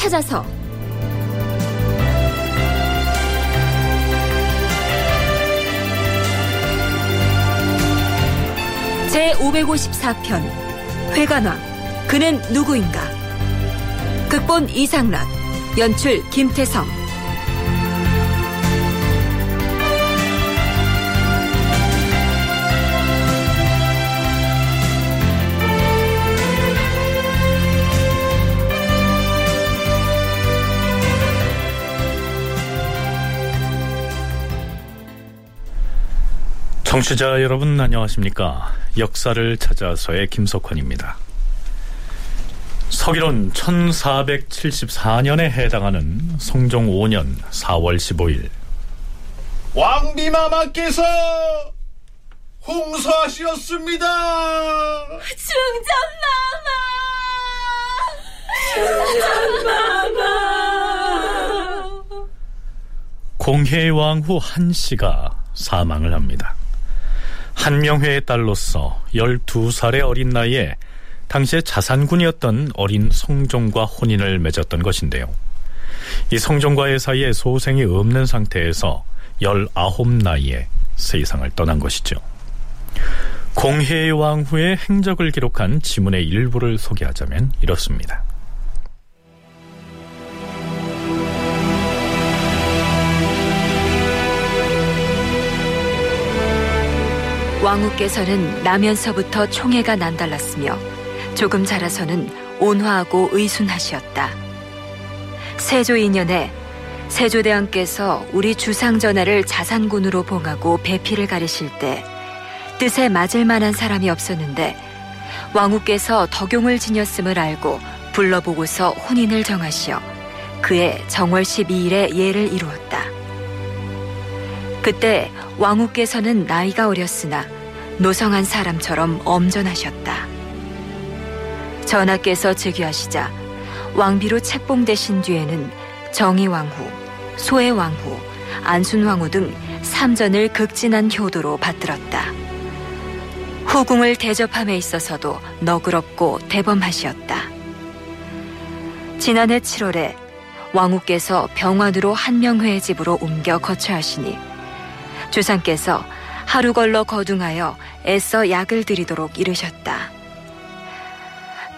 찾아서. 제 554편 회관왕. 그는 누구인가? 극본 이상락 연출 김태성 청취자 여러분 안녕하십니까? 역사를 찾아서의 김석환입니다. 서기론 1474년에 해당하는 성종 5년 4월 15일. 왕비마마께서 홍서하시었습니다. 중전마마! 공해왕후 한씨가 사망을 합니다 한명회의 딸로서 12살의 어린 나이에 당시에 자산군이었던 어린 성종과 혼인을 맺었던 것인데요. 이 성종과의 사이에 소생이 없는 상태에서 19 나이에 세상을 떠난 것이죠. 공해왕후의 행적을 기록한 지문의 일부를 소개하자면 이렇습니다. 왕후께서는 나면서부터 총애가 난달랐으며 조금 자라서는 온화하고 의순하시었다. 세조 2년에 세조대왕께서 우리 주상전하를 자산군으로 봉하고 배피를 가리실 때 뜻에 맞을 만한 사람이 없었는데 왕후께서 덕용을 지녔음을 알고 불러보고서 혼인을 정하시어 그해 정월 12일에 예를 이루었다. 그때 왕후께서는 나이가 어렸으나 노성한 사람처럼 엄전하셨다. 전하께서 즉위하시자 왕비로 책봉되신 뒤에는 정의왕후, 소해왕후, 안순왕후 등 삼전을 극진한 효도로 받들었다. 후궁을 대접함에 있어서도 너그럽고 대범하시었다. 지난해 7월에 왕후께서 병환으로 한명회의 집으로 옮겨 거처하시니 주상께서 하루 걸러 거둥하여 애써 약을 드리도록 이르셨다.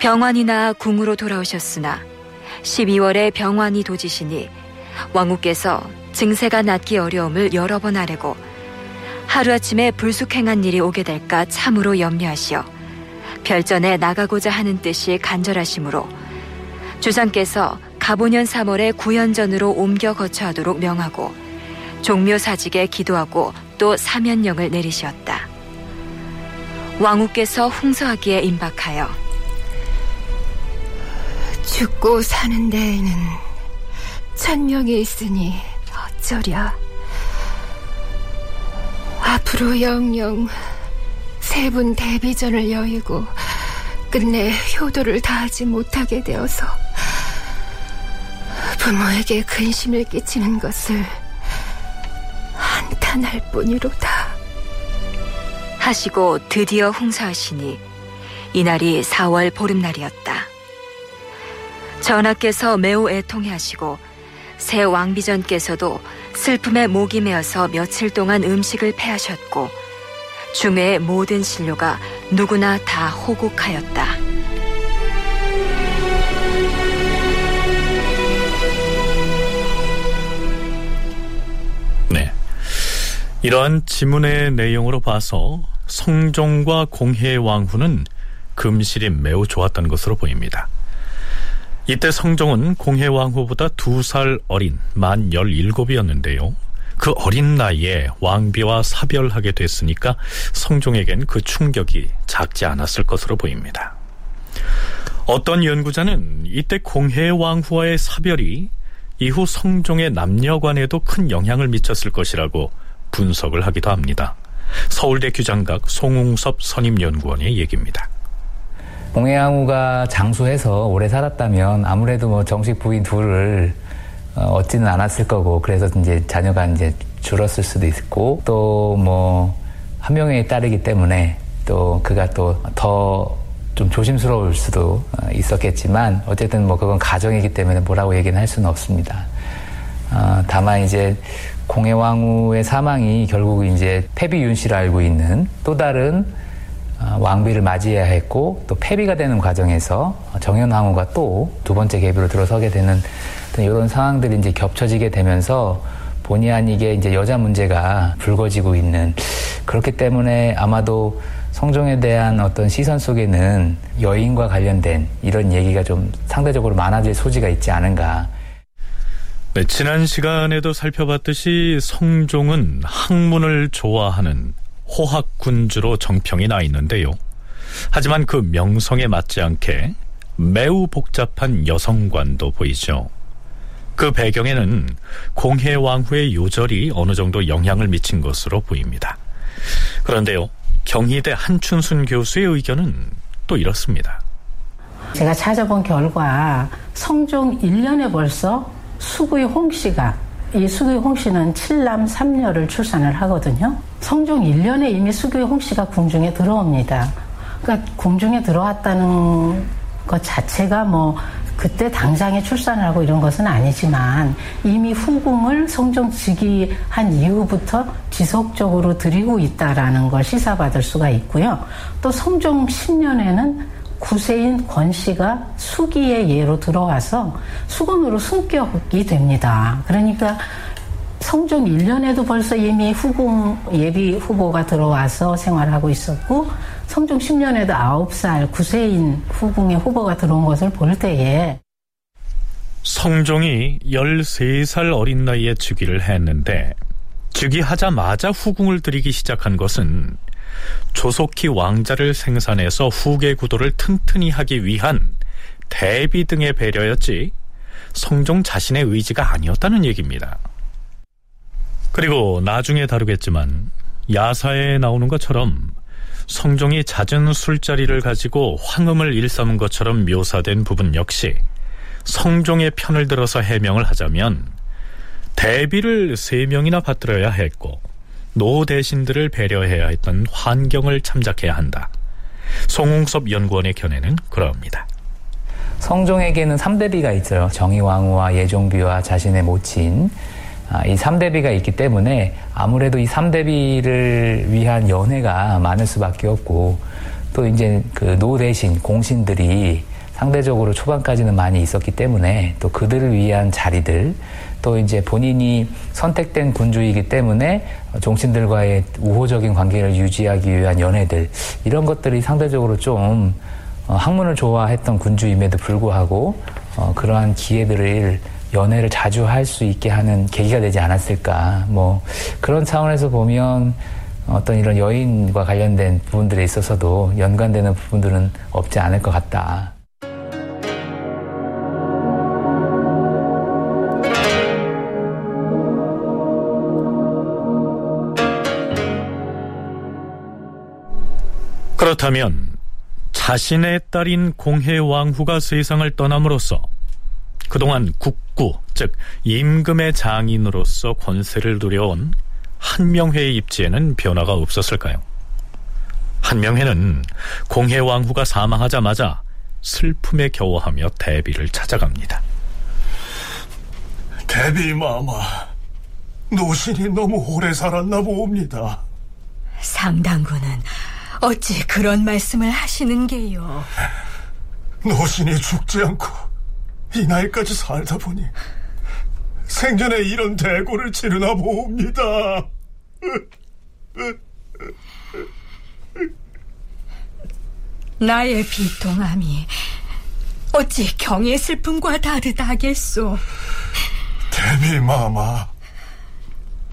병환이나 궁으로 돌아오셨으나 12월에 병환이 도지시니 왕후께서 증세가 낫기 어려움을 여러 번 아뢰고 하루아침에 불쑥행한 일이 오게 될까 참으로 염려하시어 별전에 나가고자 하는 뜻이 간절하시므로 주상께서 가보년 3월에 구연전으로 옮겨 거처하도록 명하고 종묘사직에 기도하고 또 사면령을 내리시었다. 왕후께서 홍서하기에 임박하여 죽고 사는 데에는 천명이 있으니 어쩌랴. 앞으로 영영 세분 대비전을 여의고 끝내 효도를 다하지 못하게 되어서 부모에게 근심을 끼치는 것을 한탄할 뿐이로다. 하시고 드디어 홍사하시니 이날이 4월 보름날이었다. 전하께서 매우 애통해 하시고 새 왕비전께서도 슬픔에 목이 메어서 며칠 동안 음식을 패하셨고 중외의 모든 신료가 누구나 다 호국하였다. 이러한 지문의 내용으로 봐서 성종과 공해 왕후는 금실이 매우 좋았던 것으로 보입니다. 이때 성종은 공해 왕후보다 두 살 어린 만 17이었는데요. 그 어린 나이에 왕비와 사별하게 됐으니까 성종에겐 그 충격이 작지 않았을 것으로 보입니다. 어떤 연구자는 이때 공해 왕후와의 사별이 이후 성종의 남녀관에도 큰 영향을 미쳤을 것이라고 분석을 하기도 합니다. 서울대 규장각 송웅섭 선임연구원의 얘기입니다. 공해왕후가 장수해서 오래 살았다면 아무래도 뭐 정식 부인 둘을 어, 얻지는 않았을 거고 그래서 이제 자녀가 이제 줄었을 수도 있고 또 뭐 한 명에 따르기 때문에 또 그가 또 더 좀 조심스러울 수도 어, 있었겠지만 어쨌든 뭐 그건 가정이기 때문에 뭐라고 얘기는 할 수는 없습니다. 어, 다만 이제 공해왕후의 사망이 결국 이제 패비윤 씨를 알고 있는 또 다른 어, 왕비를 맞이해야 했고 또 패비가 되는 과정에서 정현왕후가 또 두 번째 계비로 들어서게 되는 이런 상황들이 이제 겹쳐지게 되면서 본의 아니게 이제 여자 문제가 불거지고 있는 그렇기 때문에 아마도 성종에 대한 어떤 시선 속에는 여인과 관련된 이런 얘기가 좀 상대적으로 많아질 소지가 있지 않은가. 네, 지난 시간에도 살펴봤듯이 성종은 학문을 좋아하는 호학군주로 정평이 나 있는데요. 하지만 그 명성에 맞지 않게 매우 복잡한 여성관도 보이죠. 그 배경에는 공해왕후의 요절이 어느 정도 영향을 미친 것으로 보입니다. 그런데요, 경희대 한춘순 교수의 의견은 또 이렇습니다. 제가 찾아본 결과 성종 1년에 벌써 수구의 홍 씨가 이 수구의 홍 씨는 7남 3녀를 출산을 하거든요. 성종 1년에 이미 수구의 홍 씨가 궁중에 들어옵니다. 그러니까 궁중에 들어왔다는 것 자체가 뭐 그때 당장에 출산을 하고 이런 것은 아니지만 이미 후궁을 성종 즉위한 이후부터 지속적으로 드리고 있다라는 걸 시사받을 수가 있고요. 또 성종 10년에는 구세인 권 씨가 수기의 예로 들어와서 수건으로 승격이 됩니다. 그러니까 성종 1년에도 벌써 이미 후궁 예비 후보가 들어와서 생활하고 있었고 성종 10년에도 9살 구세인 후궁의 후보가 들어온 것을 볼 때에 성종이 13살 어린 나이에 즉위를 했는데 즉위하자마자 후궁을 들이기 시작한 것은 조속히 왕자를 생산해서 후계 구도를 튼튼히 하기 위한 대비 등의 배려였지 성종 자신의 의지가 아니었다는 얘기입니다. 그리고 나중에 다루겠지만 야사에 나오는 것처럼 성종이 잦은 술자리를 가지고 황음을 일삼은 것처럼 묘사된 부분 역시 성종의 편을 들어서 해명을 하자면 대비를 세 명이나 받들어야 했고 노 대신들을 배려해야 했던 환경을 참작해야 한다. 송웅섭 연구원의 견해는 그러합니다. 성종에게는 3대비가 있어요. 정의왕후와 예종비와 자신의 모친 아, 이 3대비가 있기 때문에 아무래도 이 3대비를 위한 연회가 많을 수밖에 없고 또 이제 그 노 대신 공신들이 상대적으로 초반까지는 많이 있었기 때문에 또 그들을 위한 자리들 또 이제 본인이 선택된 군주이기 때문에 종신들과의 우호적인 관계를 유지하기 위한 연회들 이런 것들이 상대적으로 좀 어, 학문을 좋아했던 군주임에도 불구하고 어, 그러한 기회들을 연애를 자주 할 수 있게 하는 계기가 되지 않았을까. 뭐 그런 차원에서 보면 어떤 이런 여인과 관련된 부분들에 있어서도 연관되는 부분들은 없지 않을 것 같다. 그렇다면 자신의 딸인 공해 왕후가 세상을 떠남으로써 그동안 국구, 즉 임금의 장인으로서 권세를 누려온 한명회의 입지에는 변화가 없었을까요? 한명회는 공해 왕후가 사망하자마자 슬픔에 겨워하며 대비를 찾아갑니다. 대비 마마, 노신이 너무 오래 살았나 봅니다. 상당구는 어찌 그런 말씀을 하시는 게요? 노신이 죽지 않고 이 나이까지 살다 보니 생전에 이런 대고를 치르나 봅니다. 나의 비통함이 어찌 경의 슬픔과 다르다겠소. 대비마마,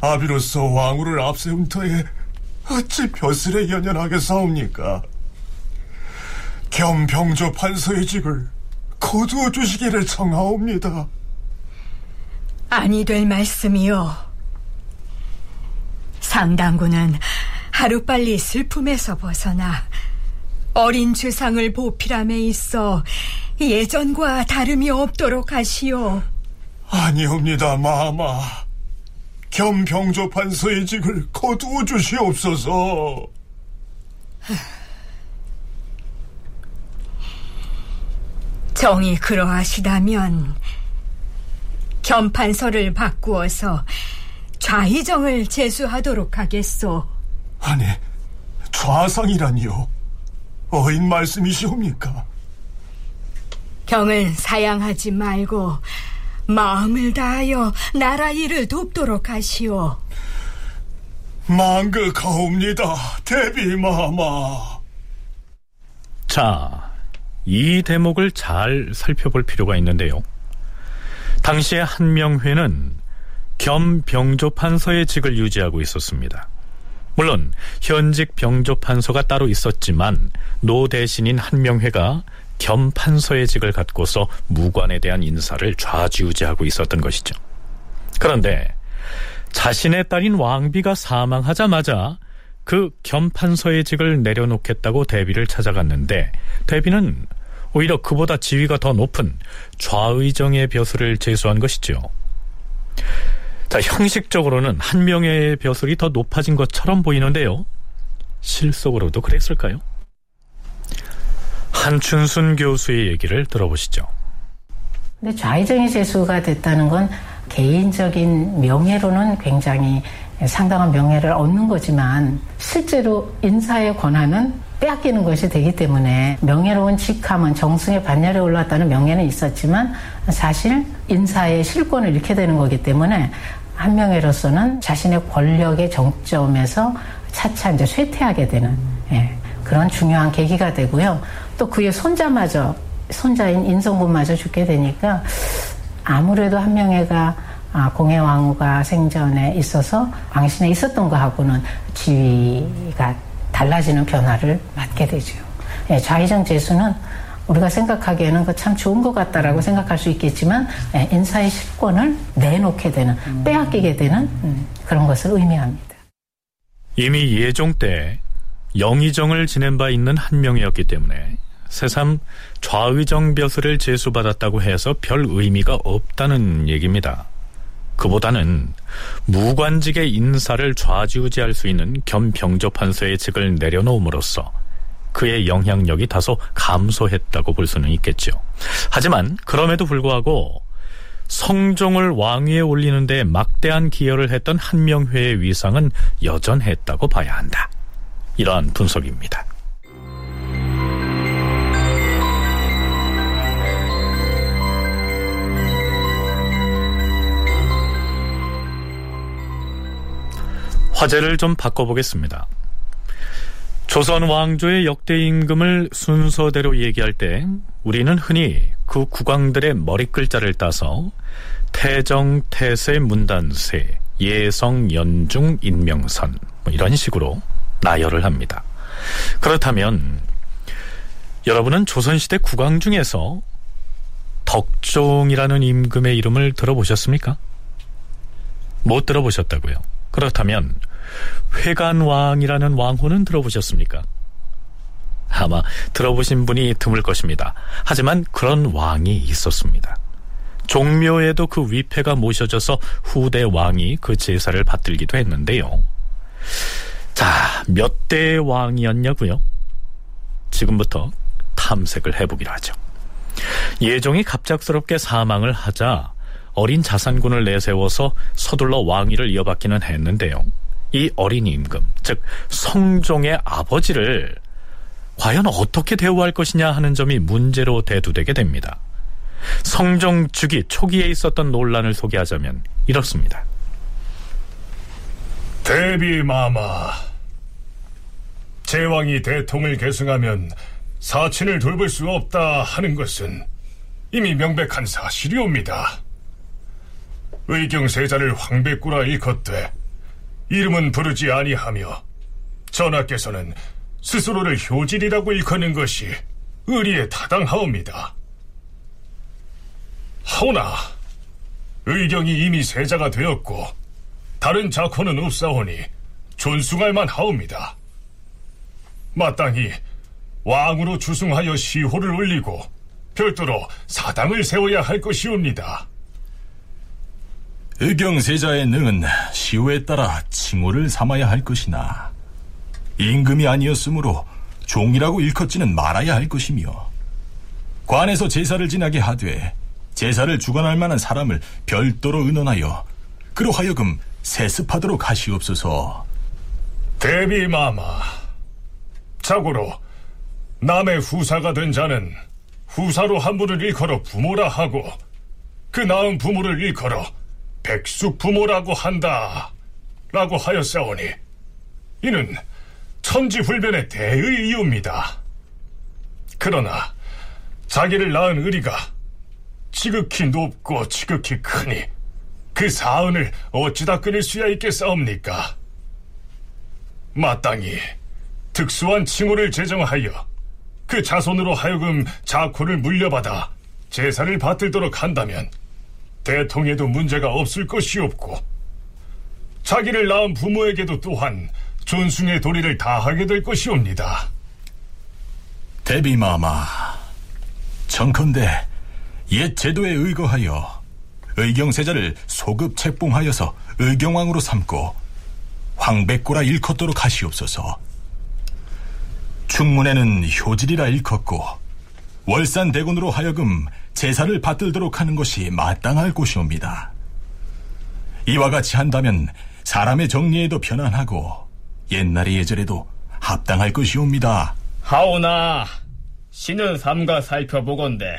아비로서 왕후를 앞세운 터에 어찌 벼슬에 연연하게 싸웁니까? 겸병조 판서의 직을 거두어 주시기를 청하옵니다. 아니 될 말씀이요. 상당구는 하루빨리 슬픔에서 벗어나 어린 주상을 보필함에 있어 예전과 다름이 없도록 하시오. 아니옵니다, 마마. 겸병조 판서의 직을 거두어 주시옵소서. 정이 그러하시다면 겸판서를 바꾸어서 좌의정을 제수하도록 하겠소. 아니, 좌상이라니요. 어인 말씀이시옵니까? 경을 사양하지 말고 마음을 다하여 나라 일을 돕도록 하시오. 망극하옵니다, 대비마마. 자, 이 대목을 잘 살펴볼 필요가 있는데요. 당시에 한명회는 겸 병조판서의 직을 유지하고 있었습니다. 물론 현직 병조판서가 따로 있었지만 노 대신인 한명회가 겸 판서의 직을 갖고서 무관에 대한 인사를 좌지우지하고 있었던 것이죠. 그런데 자신의 딸인 왕비가 사망하자마자 그 겸판서의 직을 내려놓겠다고 대비를 찾아갔는데 대비는 오히려 그보다 지위가 더 높은 좌의정의 벼슬을 제수한 것이죠. 자, 형식적으로는 한 명의 벼슬이 더 높아진 것처럼 보이는데요. 실속으로도 그랬을까요? 한춘순 교수의 얘기를 들어보시죠. 근데 좌의정의 제수가 됐다는 건 개인적인 명예로는 굉장히 상당한 명예를 얻는 거지만 실제로 인사의 권한은 빼앗기는 것이 되기 때문에 명예로운 직함은 정승의 반열에 올랐다는 명예는 있었지만 사실 인사의 실권을 잃게 되는 거기 때문에 한 명예로서는 자신의 권력의 정점에서 차차 이제 쇠퇴하게 되는 예, 그런 중요한 계기가 되고요. 또 그의 손자마저 손자인 인성군마저 죽게 되니까 아무래도 한명회가 아, 공해왕후가 생전에 있어서 왕신에 있었던 거하고는 지위가 달라지는 변화를 맞게 되죠. 예, 좌의정 제수는 우리가 생각하기에는 그 참 좋은 것 같다라고 생각할 수 있겠지만 예, 인사의 실권을 내놓게 되는 빼앗기게 되는 음, 그런 것을 의미합니다. 이미 예종 때 영의정을 지낸 바 있는 한 명이었기 때문에 새삼 좌의정 벼슬을 제수받았다고 해서 별 의미가 없다는 얘기입니다. 그보다는 무관직의 인사를 좌지우지할 수 있는 겸병조판서의 직을 내려놓음으로써 그의 영향력이 다소 감소했다고 볼 수는 있겠죠. 하지만 그럼에도 불구하고 성종을 왕위에 올리는 데 막대한 기여를 했던 한명회의 위상은 여전했다고 봐야 한다. 이러한 분석입니다. 화제를 좀 바꿔보겠습니다. 조선 왕조의 역대 임금을 순서대로 얘기할 때 우리는 흔히 그 국왕들의 머리 글자를 따서 태정, 태세, 문단세, 예성, 연중, 인명선 뭐 이런 식으로 나열을 합니다. 그렇다면 여러분은 조선시대 국왕 중에서 덕종이라는 임금의 이름을 들어보셨습니까? 못 들어보셨다고요. 그렇다면 회관왕이라는 왕호는 들어보셨습니까? 아마 들어보신 분이 드물 것입니다. 하지만 그런 왕이 있었습니다. 종묘에도 그 위패가 모셔져서 후대 왕이 그 제사를 받들기도 했는데요. 자, 몇 대의 왕이었냐고요? 지금부터 탐색을 해보기로 하죠. 예종이 갑작스럽게 사망을 하자 어린 자산군을 내세워서 서둘러 왕위를 이어받기는 했는데요. 이 어린 임금, 즉 성종의 아버지를 과연 어떻게 대우할 것이냐 하는 점이 문제로 대두되게 됩니다. 성종 주기 초기에 있었던 논란을 소개하자면 이렇습니다. 대비마마 제왕이 대통을 계승하면 사친을 돌볼 수 없다 하는 것은 이미 명백한 사실이옵니다. 의경세자를 황백구라 일컫되 이름은 부르지 아니하며 전하께서는 스스로를 효질이라고 일컫는 것이 의리에 타당하옵니다. 하오나 의경이 이미 세자가 되었고 다른 작호는 없사오니 존숭할 만하옵니다. 마땅히 왕으로 주승하여 시호를 올리고 별도로 사당을 세워야 할 것이옵니다. 의경세자의 능은 시호에 따라 칭호를 삼아야 할 것이나 임금이 아니었으므로 종이라고 일컫지는 말아야 할 것이며 관에서 제사를 지나게 하되 제사를 주관할 만한 사람을 별도로 의논하여 그로 하여금 세습하도록 하시옵소서. 대비마마. 자고로 남의 후사가 된 자는 후사로 한 분을 일컬어 부모라 하고 그 낳은 부모를 일컬어 백숙 부모라고 한다. 라고 하였사오니 이는 천지불변의 대의 이유입니다. 그러나 자기를 낳은 의리가 지극히 높고 지극히 크니 그 사은을 어찌다 끊을 수야 있겠사옵니까? 마땅히 특수한 칭호를 제정하여 그 자손으로 하여금 자코를 물려받아 제사를 받들도록 한다면 대통에도 문제가 없을 것이옵고 자기를 낳은 부모에게도 또한 존숭의 도리를 다하게 될 것이옵니다. 대비마마, 정컨대 옛 제도에 의거하여 의경세자를 소급 책봉하여서 의경왕으로 삼고 황백고라 일컫도록 하시옵소서. 충문에는 효질이라 일컫고 월산 대군으로 하여금 제사를 받들도록 하는 것이 마땅할 곳이옵니다. 이와 같이 한다면 사람의 정리에도 편안하고 옛날의 예절에도 합당할 것이옵니다. 하오나 신은 삼가 살펴보건대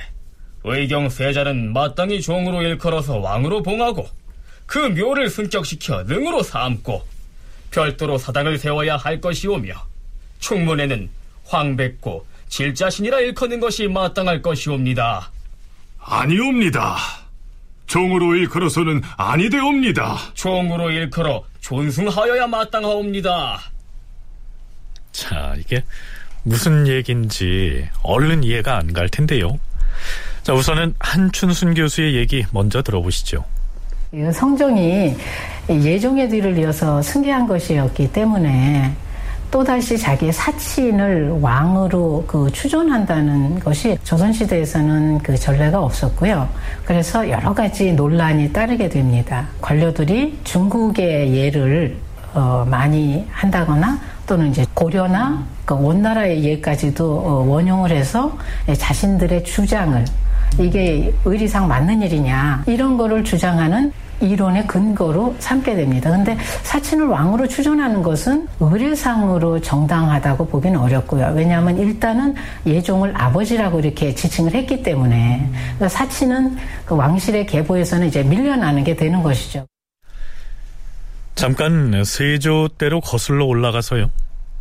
의경 세자는 마땅히 종으로 일컬어서 왕으로 봉하고 그 묘를 승격시켜 능으로 삼고 별도로 사당을 세워야 할 것이오며 충문에는 황백고 질자신이라 일컫는 것이 마땅할 것이옵니다. 아니옵니다. 종으로 일컬어서는 아니되옵니다. 종으로 일컬어 존승하여야 마땅하옵니다. 자, 이게 무슨 얘기인지 얼른 이해가 안 갈 텐데요. 자, 우선은 한춘순 교수의 얘기 먼저 들어보시죠. 성종이 예종의 뒤를 이어서 승계한 것이었기 때문에 또다시 자기 사친을 왕으로 그 추존한다는 것이 조선시대에서는 그 전례가 없었고요. 그래서 여러 가지 논란이 따르게 됩니다. 관료들이 중국의 예를 어, 많이 한다거나 또는 이제 고려나 그 원나라의 예까지도 어, 원용을 해서 자신들의 주장을 이게 의리상 맞는 일이냐 이런 거를 주장하는 이론의 근거로 삼게 됩니다. 근데 사친을 왕으로 추존하는 것은 의례상으로 정당하다고 보기는 어렵고요. 왜냐하면 일단은 예종을 아버지라고 이렇게 지칭을 했기 때문에 그러니까 사친은 그 왕실의 계보에서는 이제 밀려나는 게 되는 것이죠. 잠깐 세조 때로 거슬러 올라가서요.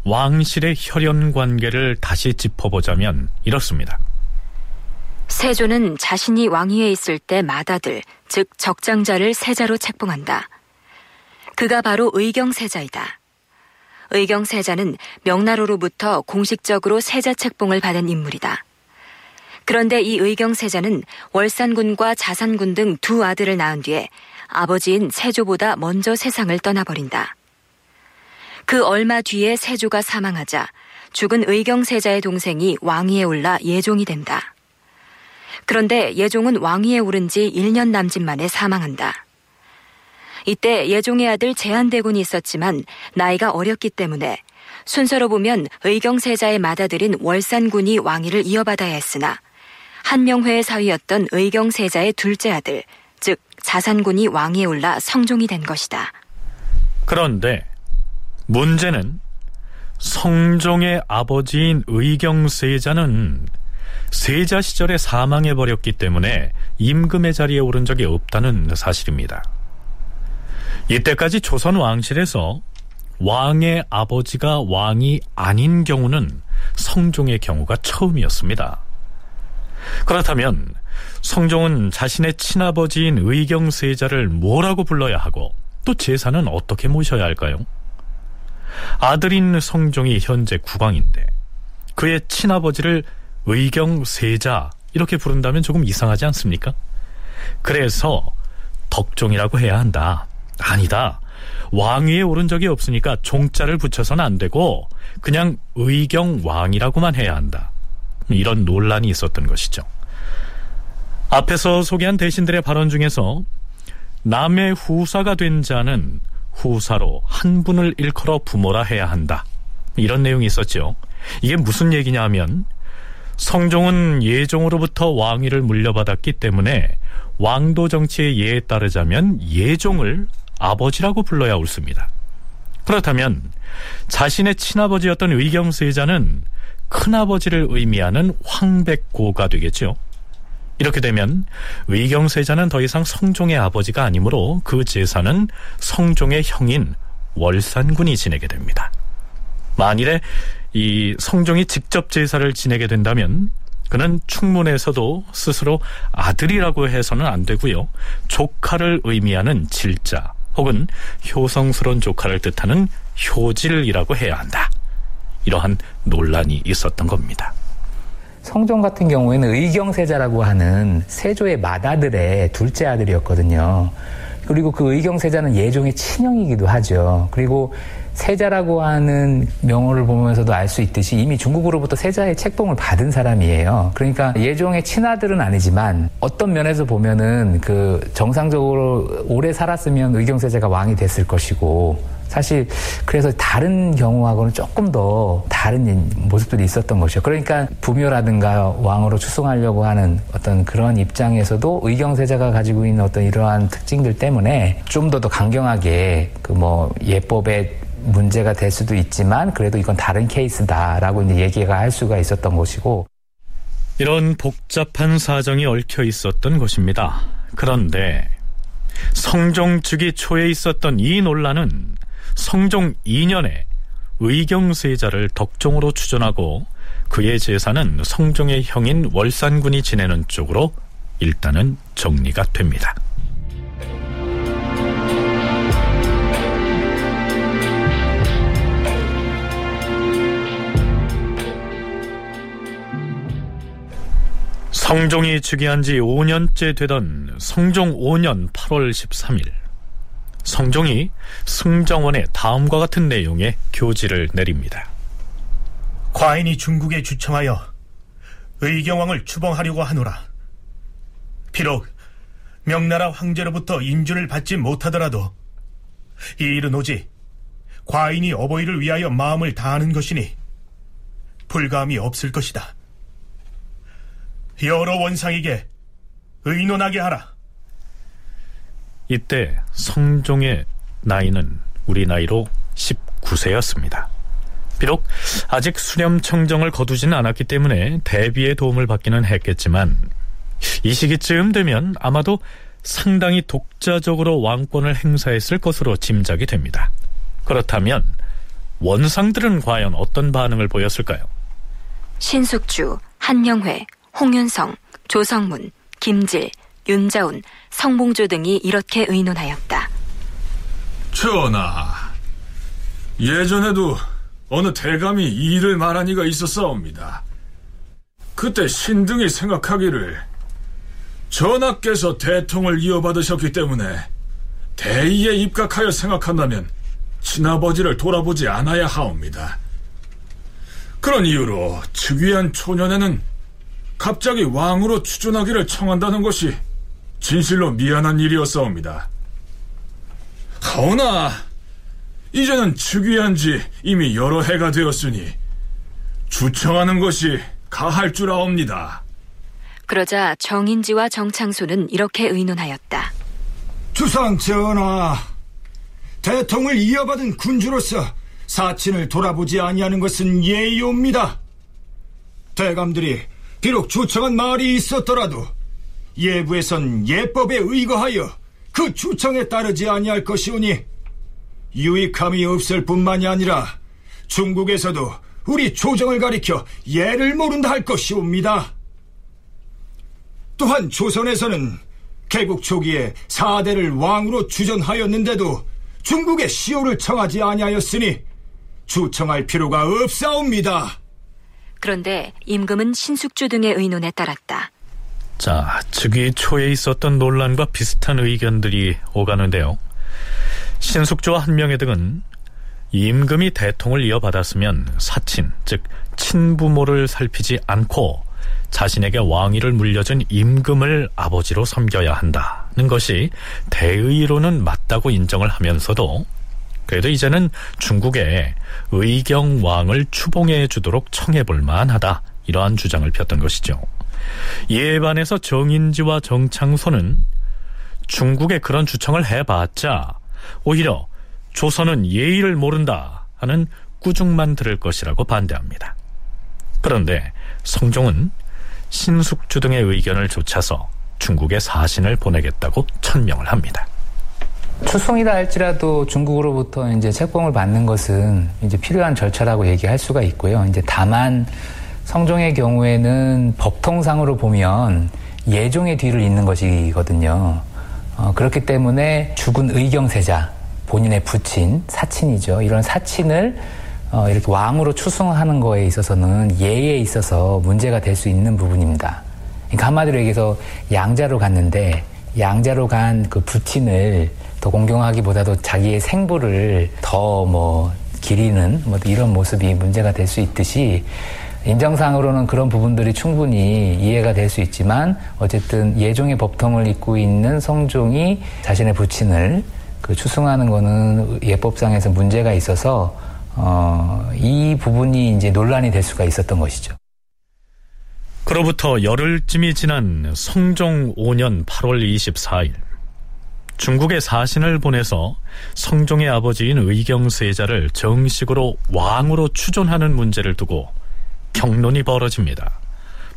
왕실의 혈연 관계를 다시 짚어보자면 이렇습니다. 세조는 자신이 왕위에 있을 때 맏아들, 즉 적장자를 세자로 책봉한다. 그가 바로 의경세자이다. 의경세자는 명나라로부터 공식적으로 세자 책봉을 받은 인물이다. 그런데 이 의경세자는 월산군과 자산군 등 두 아들을 낳은 뒤에 아버지인 세조보다 먼저 세상을 떠나버린다. 그 얼마 뒤에 세조가 사망하자 죽은 의경세자의 동생이 왕위에 올라 예종이 된다. 그런데 예종은 왕위에 오른 지 1년 남짓 만에 사망한다. 이때 예종의 아들 제한대군이 있었지만 나이가 어렸기 때문에 순서로 보면 의경세자의 맏아들인 월산군이 왕위를 이어받아야 했으나 한명회의 사위였던 의경세자의 둘째 아들, 즉 자산군이 왕위에 올라 성종이 된 것이다. 그런데 문제는 성종의 아버지인 의경세자는 세자 시절에 사망해 버렸기 때문에 임금의 자리에 오른 적이 없다는 사실입니다. 이때까지 조선 왕실에서 왕의 아버지가 왕이 아닌 경우는 성종의 경우가 처음이었습니다. 그렇다면 성종은 자신의 친아버지인 의경 세자를 뭐라고 불러야 하고 또 제사는 어떻게 모셔야 할까요? 아들인 성종이 현재 국왕인데 그의 친아버지를 의경세자 이렇게 부른다면 조금 이상하지 않습니까? 그래서 덕종이라고 해야 한다. 아니다. 왕위에 오른 적이 없으니까 종자를 붙여서는 안 되고 그냥 의경왕이라고만 해야 한다. 이런 논란이 있었던 것이죠. 앞에서 소개한 대신들의 발언 중에서 남의 후사가 된 자는 후사로 한 분을 일컬어 부모라 해야 한다. 이런 내용이 있었죠. 이게 무슨 얘기냐 하면 성종은 예종으로부터 왕위를 물려받았기 때문에 왕도 정치의 예에 따르자면 예종을 아버지라고 불러야 옳습니다. 그렇다면 자신의 친아버지였던 의경세자는 큰아버지를 의미하는 황백고가 되겠죠. 이렇게 되면 의경세자는 더 이상 성종의 아버지가 아니므로 그 제사는 성종의 형인 월산군이 지내게 됩니다. 만일에 이 성종이 직접 제사를 지내게 된다면 그는 충문에서도 스스로 아들이라고 해서는 안 되고요. 조카를 의미하는 질자 혹은 효성스러운 조카를 뜻하는 효질이라고 해야 한다. 이러한 논란이 있었던 겁니다. 성종 같은 경우에는 의경세자라고 하는 세조의 맏아들의 둘째 아들이었거든요. 그리고 그 의경세자는 예종의 친형이기도 하죠. 그리고 세자라고 하는 명호를 보면서도 알 수 있듯이 이미 중국으로부터 세자의 책봉을 받은 사람이에요. 그러니까 예종의 친아들은 아니지만 어떤 면에서 보면은 그 정상적으로 오래 살았으면 의경세자가 왕이 됐을 것이고 사실 그래서 다른 경우하고는 조금 더 다른 모습들이 있었던 것이죠. 그러니까 부묘라든가 왕으로 추승하려고 하는 어떤 그런 입장에서도 의경세자가 가지고 있는 어떤 이러한 특징들 때문에 좀 더 더 강경하게 그 뭐 예법에 문제가 될 수도 있지만 그래도 이건 다른 케이스다라고 이제 얘기가 할 수가 있었던 것이고 이런 복잡한 사정이 얽혀 있었던 것입니다. 그런데 성종 즉위 초에 있었던 이 논란은 성종 2년에 의경세자를 덕종으로 추전하고 그의 제사는 성종의 형인 월산군이 지내는 쪽으로 일단은 정리가 됩니다. 성종이 즉위한 지 5년째 되던 성종 5년 8월 13일 성종이 승정원에 다음과 같은 내용의 교지를 내립니다. 과인이 중국에 주청하여 의경왕을 추봉하려고 하노라. 비록 명나라 황제로부터 인준을 받지 못하더라도 이 일은 오직 과인이 어버이를 위하여 마음을 다하는 것이니 불감이 없을 것이다. 여러 원상에게 의논하게 하라. 이때 성종의 나이는 우리 나이로 19세였습니다. 비록 아직 수렴 청정을 거두지는 않았기 때문에 대비의 도움을 받기는 했겠지만 이 시기쯤 되면 아마도 상당히 독자적으로 왕권을 행사했을 것으로 짐작이 됩니다. 그렇다면 원상들은 과연 어떤 반응을 보였을까요? 신숙주, 한영회, 홍윤성, 조성문, 김질, 윤자운, 성봉조 등이 이렇게 의논하였다. 전하, 예전에도 어느 대감이 이 일을 말한 이가 있었사옵니다. 그때 신등이 생각하기를 전하께서 대통을 이어받으셨기 때문에 대의에 입각하여 생각한다면 친아버지를 돌아보지 않아야 하옵니다. 그런 이유로 즉위한 초년에는 갑자기 왕으로 추존하기를 청한다는 것이 진실로 미안한 일이었사옵니다. 하오나 이제는 즉위한 지 이미 여러 해가 되었으니 주청하는 것이 가할 줄 아옵니다. 그러자 정인지와 정창수는 이렇게 의논하였다. 주상 전하, 대통을 이어받은 군주로서 사친을 돌아보지 아니하는 것은 예의옵니다. 대감들이 비록 주청한 말이 있었더라도 예부에선 예법에 의거하여 그 주청에 따르지 아니할 것이오니 유익함이 없을 뿐만이 아니라 중국에서도 우리 조정을 가리켜 예를 모른다 할 것이옵니다. 또한 조선에서는 개국 초기에 사대를 왕으로 주전하였는데도 중국의 시호를 청하지 아니하였으니 주청할 필요가 없사옵니다. 그런데 임금은 신숙주 등의 의논에 따랐다. 자, 즉위 초에 있었던 논란과 비슷한 의견들이 오가는데요. 신숙주와 한명회 등은 임금이 대통을 이어받았으면 사친, 즉 친부모를 살피지 않고 자신에게 왕위를 물려준 임금을 아버지로 섬겨야 한다는 것이 대의로는 맞다고 인정을 하면서도 그래도 이제는 중국에 의경왕을 추봉해 주도록 청해볼 만하다 이러한 주장을 폈던 것이죠. 이에 반해서 정인지와 정창소는 중국에 그런 주청을 해봤자 오히려 조선은 예의를 모른다 하는 꾸중만 들을 것이라고 반대합니다. 그런데 성종은 신숙주 등의 의견을 좇아서 중국에 사신을 보내겠다고 천명을 합니다. 추송이다 할지라도 중국으로부터 이제 책봉을 받는 것은 이제 필요한 절차라고 얘기할 수가 있고요. 이제 다만 성종의 경우에는 법통상으로 보면 예종의 뒤를 잇는 것이거든요. 어, 그렇기 때문에 죽은 의경세자, 본인의 부친, 사친이죠. 이런 사친을 어, 이렇게 왕으로 추승하는 거에 있어서는 예에 있어서 문제가 될 수 있는 부분입니다. 그러니까 한마디로 얘기해서 양자로 갔는데 양자로 간 그 부친을 더 공경하기보다도 자기의 생부를 더 뭐 기리는 뭐 이런 모습이 문제가 될 수 있듯이 인정상으로는 그런 부분들이 충분히 이해가 될 수 있지만 어쨌든 예종의 법통을 잇고 있는 성종이 자신의 부친을 그 추승하는 거는 예법상에서 문제가 있어서 어, 이 부분이 이제 논란이 될 수가 있었던 것이죠. 그로부터 열흘쯤이 지난 성종 5년 8월 24일 중국에 사신을 보내서 성종의 아버지인 의경세자를 정식으로 왕으로 추존하는 문제를 두고 경론이 벌어집니다.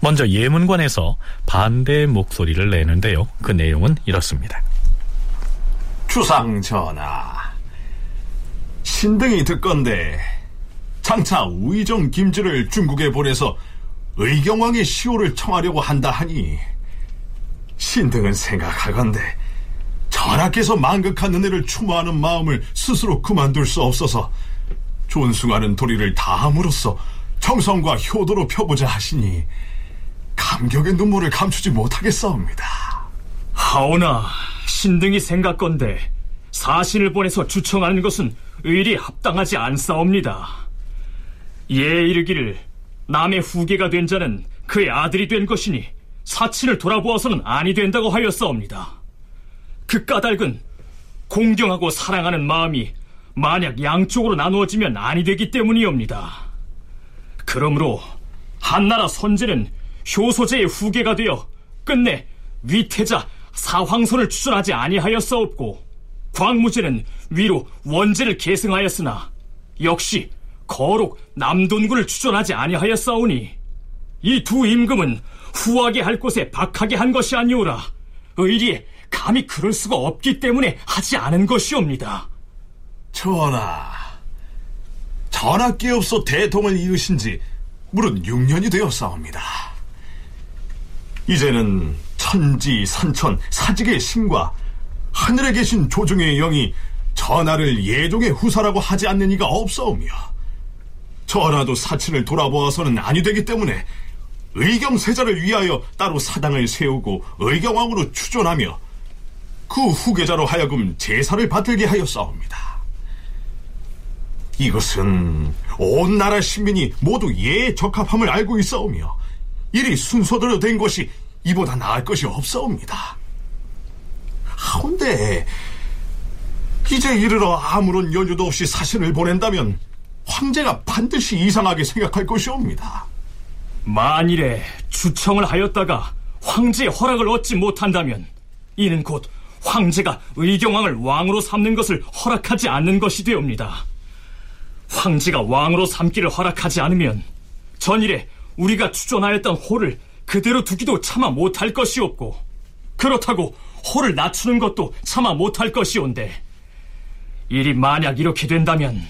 먼저 예문관에서 반대의 목소리를 내는데요. 그 내용은 이렇습니다. 주상 전하, 신등이 듣건데 장차 우의정 김지를 중국에 보내서 의경왕의 시호를 청하려고 한다 하니 신등은 생각하건대 전하께서 만극한 은혜를 추모하는 마음을 스스로 그만둘 수 없어서 존숭하는 도리를 다함으로써 정성과 효도로 펴보자 하시니 감격의 눈물을 감추지 못하겠사옵니다. 하오나 신등이 생각건대 사신을 보내서 주청하는 것은 의리 합당하지 않사옵니다. 예 이르기를 남의 후계가 된 자는 그의 아들이 된 것이니 사친을 돌아보아서는 아니 된다고 하였사옵니다. 그 까닭은 공경하고 사랑하는 마음이 만약 양쪽으로 나누어지면 아니 되기 때문이옵니다. 그러므로 한나라 선제는 효소제의 후계가 되어 끝내 위태자 사황선을 추천하지 아니하였사옵고 광무제는 위로 원제를 계승하였으나 역시 거록 남돈군을 추천하지 아니하였사오니 이 두 임금은 후하게 할 곳에 박하게 한 것이 아니오라 의리에 감히 그럴 수가 없기 때문에 하지 않은 것이옵니다. 전하 전하께 없어 대통을 이으신 지 무릇 6년이 되었사옵니다. 이제는 천지 산천 사직의 신과 하늘에 계신 조중의 영이 전하를 예종의 후사라고 하지 않는 이가 없사오며 전하도 사친을 돌아보아서는 아니 되기 때문에 의경세자를 위하여 따로 사당을 세우고 의경왕으로 추존하며 그 후계자로 하여금 제사를 받들게 하였사옵니다. 이것은 온 나라 시민이 모두 예에 적합함을 알고 있사오며 일이 순서대로 된 것이 이보다 나을 것이 없사옵니다. 하운데 이제 이르러 아무런 연유도 없이 사신을 보낸다면 황제가 반드시 이상하게 생각할 것이옵니다. 만일에 주청을 하였다가 황제의 허락을 얻지 못한다면 이는 곧 황제가 의경왕을 왕으로 삼는 것을 허락하지 않는 것이 되옵니다. 황제가 왕으로 삼기를 허락하지 않으면 전일에 우리가 추존하였던 호를 그대로 두기도 차마 못할 것이었고 그렇다고 호를 낮추는 것도 차마 못할 것이온데 일이 만약 이렇게 된다면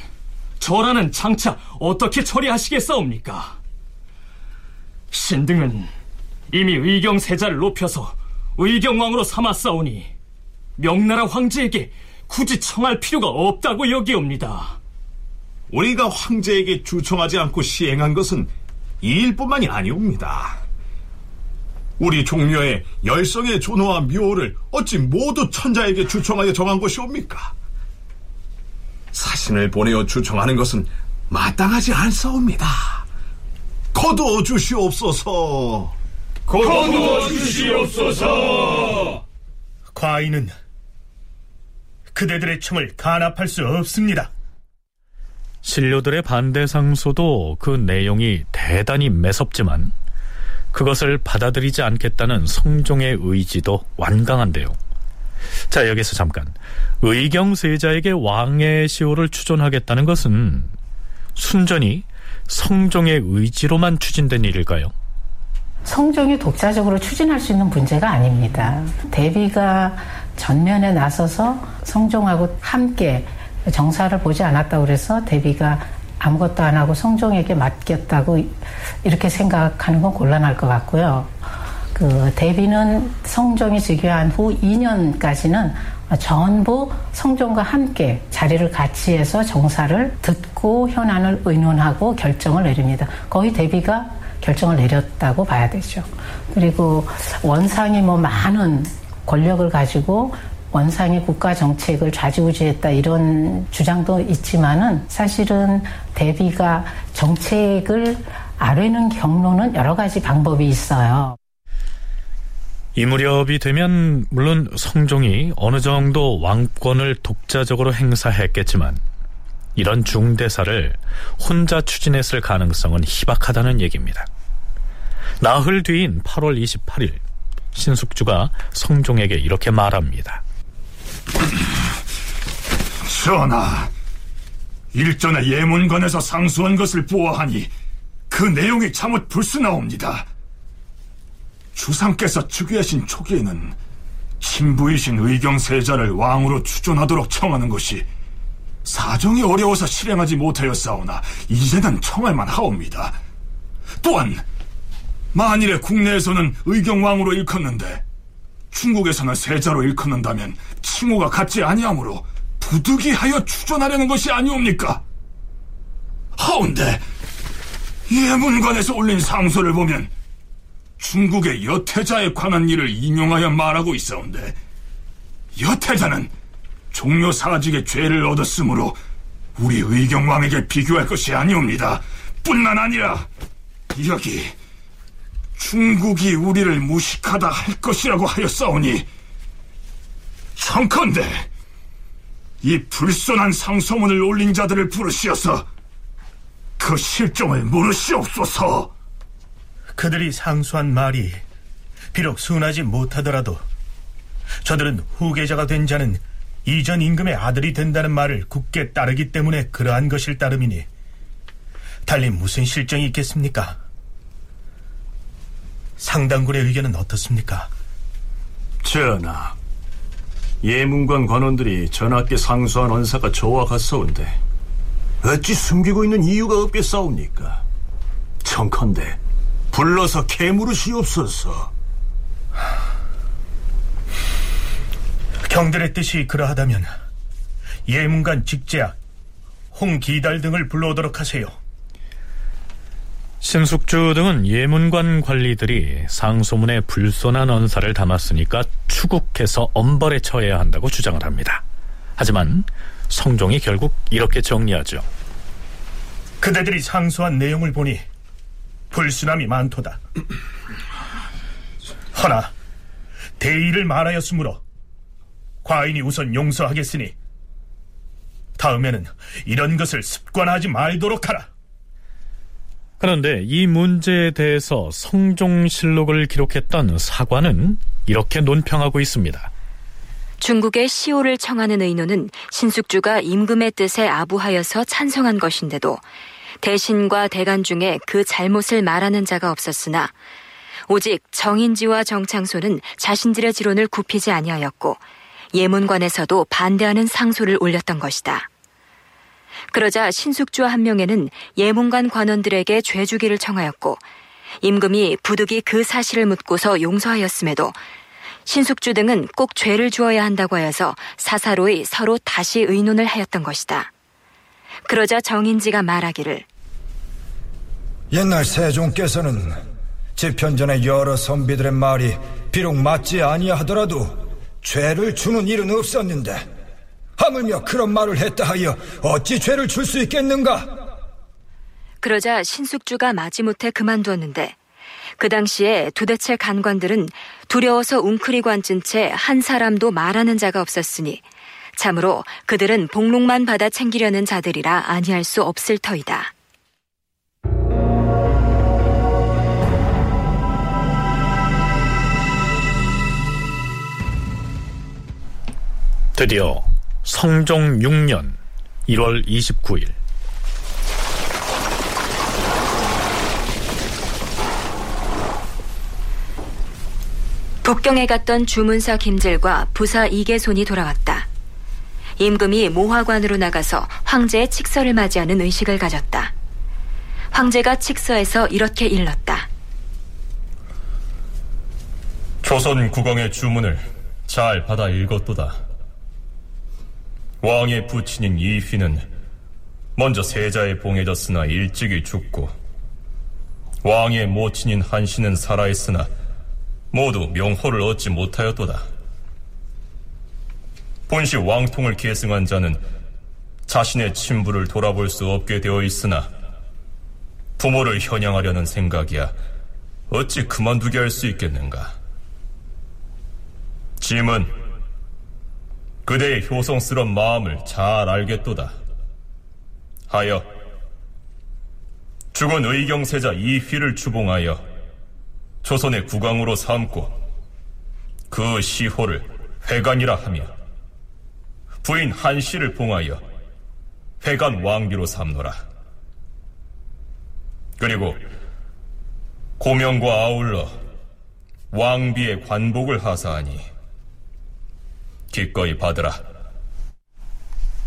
저라는 장차 어떻게 처리하시겠사옵니까? 신등은 이미 의경세자를 높여서 의경왕으로 삼았사오니 명나라 황제에게 굳이 청할 필요가 없다고 여기옵니다. 우리가 황제에게 주청하지 않고 시행한 것은 이 일뿐만이 아니옵니다. 우리 종묘의 열성의 존호와 묘를 어찌 모두 천자에게 주청하여 정한 것이옵니까? 사신을 보내어 주청하는 것은 마땅하지 않사옵니다. 거두어 주시옵소서. 거두어 주시옵소서. 과인은 그대들의 청을 간합할 수 없습니다. 신료들의 반대 상소도 그 내용이 대단히 매섭지만 그것을 받아들이지 않겠다는 성종의 의지도 완강한데요. 자, 여기서 잠깐. 의경세자에게 왕의 시호를 추존하겠다는 것은 순전히 성종의 의지로만 추진된 일일까요? 성종이 독자적으로 추진할 수 있는 문제가 아닙니다. 대비가 전면에 나서서 성종하고 함께 정사를 보지 않았다고 그래서 대비가 아무것도 안 하고 성종에게 맡겼다고 이렇게 생각하는 건 곤란할 것 같고요. 그 대비는 성종이 즉위한 후 2년까지는 전부 성종과 함께 자리를 같이 해서 정사를 듣고 현안을 의논하고 결정을 내립니다. 거의 대비가 결정을 내렸다고 봐야 되죠. 그리고 원상이 뭐 많은 권력을 가지고 원상이 국가 정책을 좌지우지했다 이런 주장도 있지만은 사실은 대비가 정책을 아뢰는 경로는 여러 가지 방법이 있어요. 이 무렵이 되면 물론 성종이 어느 정도 왕권을 독자적으로 행사했겠지만 이런 중대사를 혼자 추진했을 가능성은 희박하다는 얘기입니다. 나흘 뒤인 8월 28일 신숙주가 성종에게 이렇게 말합니다. 전하, 일전에 예문관에서 상수한 것을 보아하니 그 내용이 참못 불순하옵니다. 주상께서 즉위하신 초기에는 친부이신 의경세자를 왕으로 추존하도록 청하는 것이 사정이 어려워서 실행하지 못하였사오나 이제는 청할 만 하옵니다. 또한 만일에 국내에서는 의경왕으로 일컫는데 중국에서는 세자로 일컫는다면 칭호가 같지 아니하므로 부득이하여 추존하려는 것이 아니옵니까? 하운데 예문관에서 올린 상소를 보면 중국의 여태자에 관한 일을 인용하여 말하고 있어온데 여태자는 종묘 사직의 죄를 얻었으므로 우리 의경왕에게 비교할 것이 아니옵니다. 뿐만 아니라 여기 중국이 우리를 무식하다 할 것이라고 하였사오니 청컨대 이 불손한 상소문을 올린 자들을 부르시어서 그 실정을 물으시옵소서. 그들이 상수한 말이 비록 순하지 못하더라도 저들은 후계자가 된 자는 이전 임금의 아들이 된다는 말을 굳게 따르기 때문에 그러한 것일 따름이니 달리 무슨 실정이 있겠습니까? 상당군의 의견은 어떻습니까? 전하, 예문관 관원들이 전하께 상수한 언사가 저와 같사온데 어찌 숨기고 있는 이유가 없겠사옵니까? 청컨대 불러서 캐물으시옵소서. 경들의 뜻이 그러하다면 예문관 직제약 홍기달 등을 불러오도록 하세요. 신숙주 등은 예문관 관리들이 상소문에 불손한 언사를 담았으니까 추국해서 엄벌에 처해야 한다고 주장을 합니다. 하지만 성종이 결국 이렇게 정리하죠. 그대들이 상소한 내용을 보니 불순함이 많도다. 허나 대의를 말하였으므로 과인이 우선 용서하겠으니 다음에는 이런 것을 습관하지 말도록 하라. 그런데 이 문제에 대해서 성종실록을 기록했던 사관은 이렇게 논평하고 있습니다. 중국의 시호를 청하는 의노는 신숙주가 임금의 뜻에 아부하여서 찬성한 것인데도 대신과 대간 중에 그 잘못을 말하는 자가 없었으나 오직 정인지와 정창소는 자신들의 지론을 굽히지 아니하였고 예문관에서도 반대하는 상소를 올렸던 것이다. 그러자 신숙주와 한 명에는 예문관 관원들에게 죄주기를 청하였고 임금이 부득이 그 사실을 묻고서 용서하였음에도 신숙주 등은 꼭 죄를 주어야 한다고 하여서 사사로이 서로 다시 의논을 하였던 것이다. 그러자 정인지가 말하기를 옛날 세종께서는 집현전의 여러 선비들의 말이 비록 맞지 아니하더라도 죄를 주는 일은 없었는데 하물며 그런 말을 했다 하여 어찌 죄를 줄 수 있겠는가? 그러자 신숙주가 마지못해 그만두었는데 그 당시에 도대체 간관들은 두려워서 웅크리고 앉은 채 한 사람도 말하는 자가 없었으니 참으로 그들은 복록만 받아 챙기려는 자들이라 아니할 수 없을 터이다. 드디어 성종 6년 1월 29일 북경에 갔던 주문사 김질과 부사 이계손이 돌아왔다. 임금이 모화관으로 나가서 황제의 칙서를 맞이하는 의식을 가졌다. 황제가 칙서에서 이렇게 일렀다. 조선 국왕의 주문을 잘 받아 읽었도다. 왕의 부친인 이휘는 먼저 세자에 봉해졌으나 일찍이 죽고 왕의 모친인 한씨는 살아있으나 모두 명호를 얻지 못하였도다. 본시 왕통을 계승한 자는 자신의 친부를 돌아볼 수 없게 되어 있으나 부모를 현양하려는 생각이야 어찌 그만두게 할 수 있겠는가? 짐은 그대의 효성스런 마음을 잘 알겠도다. 하여 죽은 의경세자 이휘를 추봉하여 조선의 국왕으로 삼고 그 시호를 회관이라 하며 부인 한씨를 봉하여 회관 왕비로 삼노라. 그리고 고명과 아울러 왕비의 관복을 하사하니 기꺼이 받으라.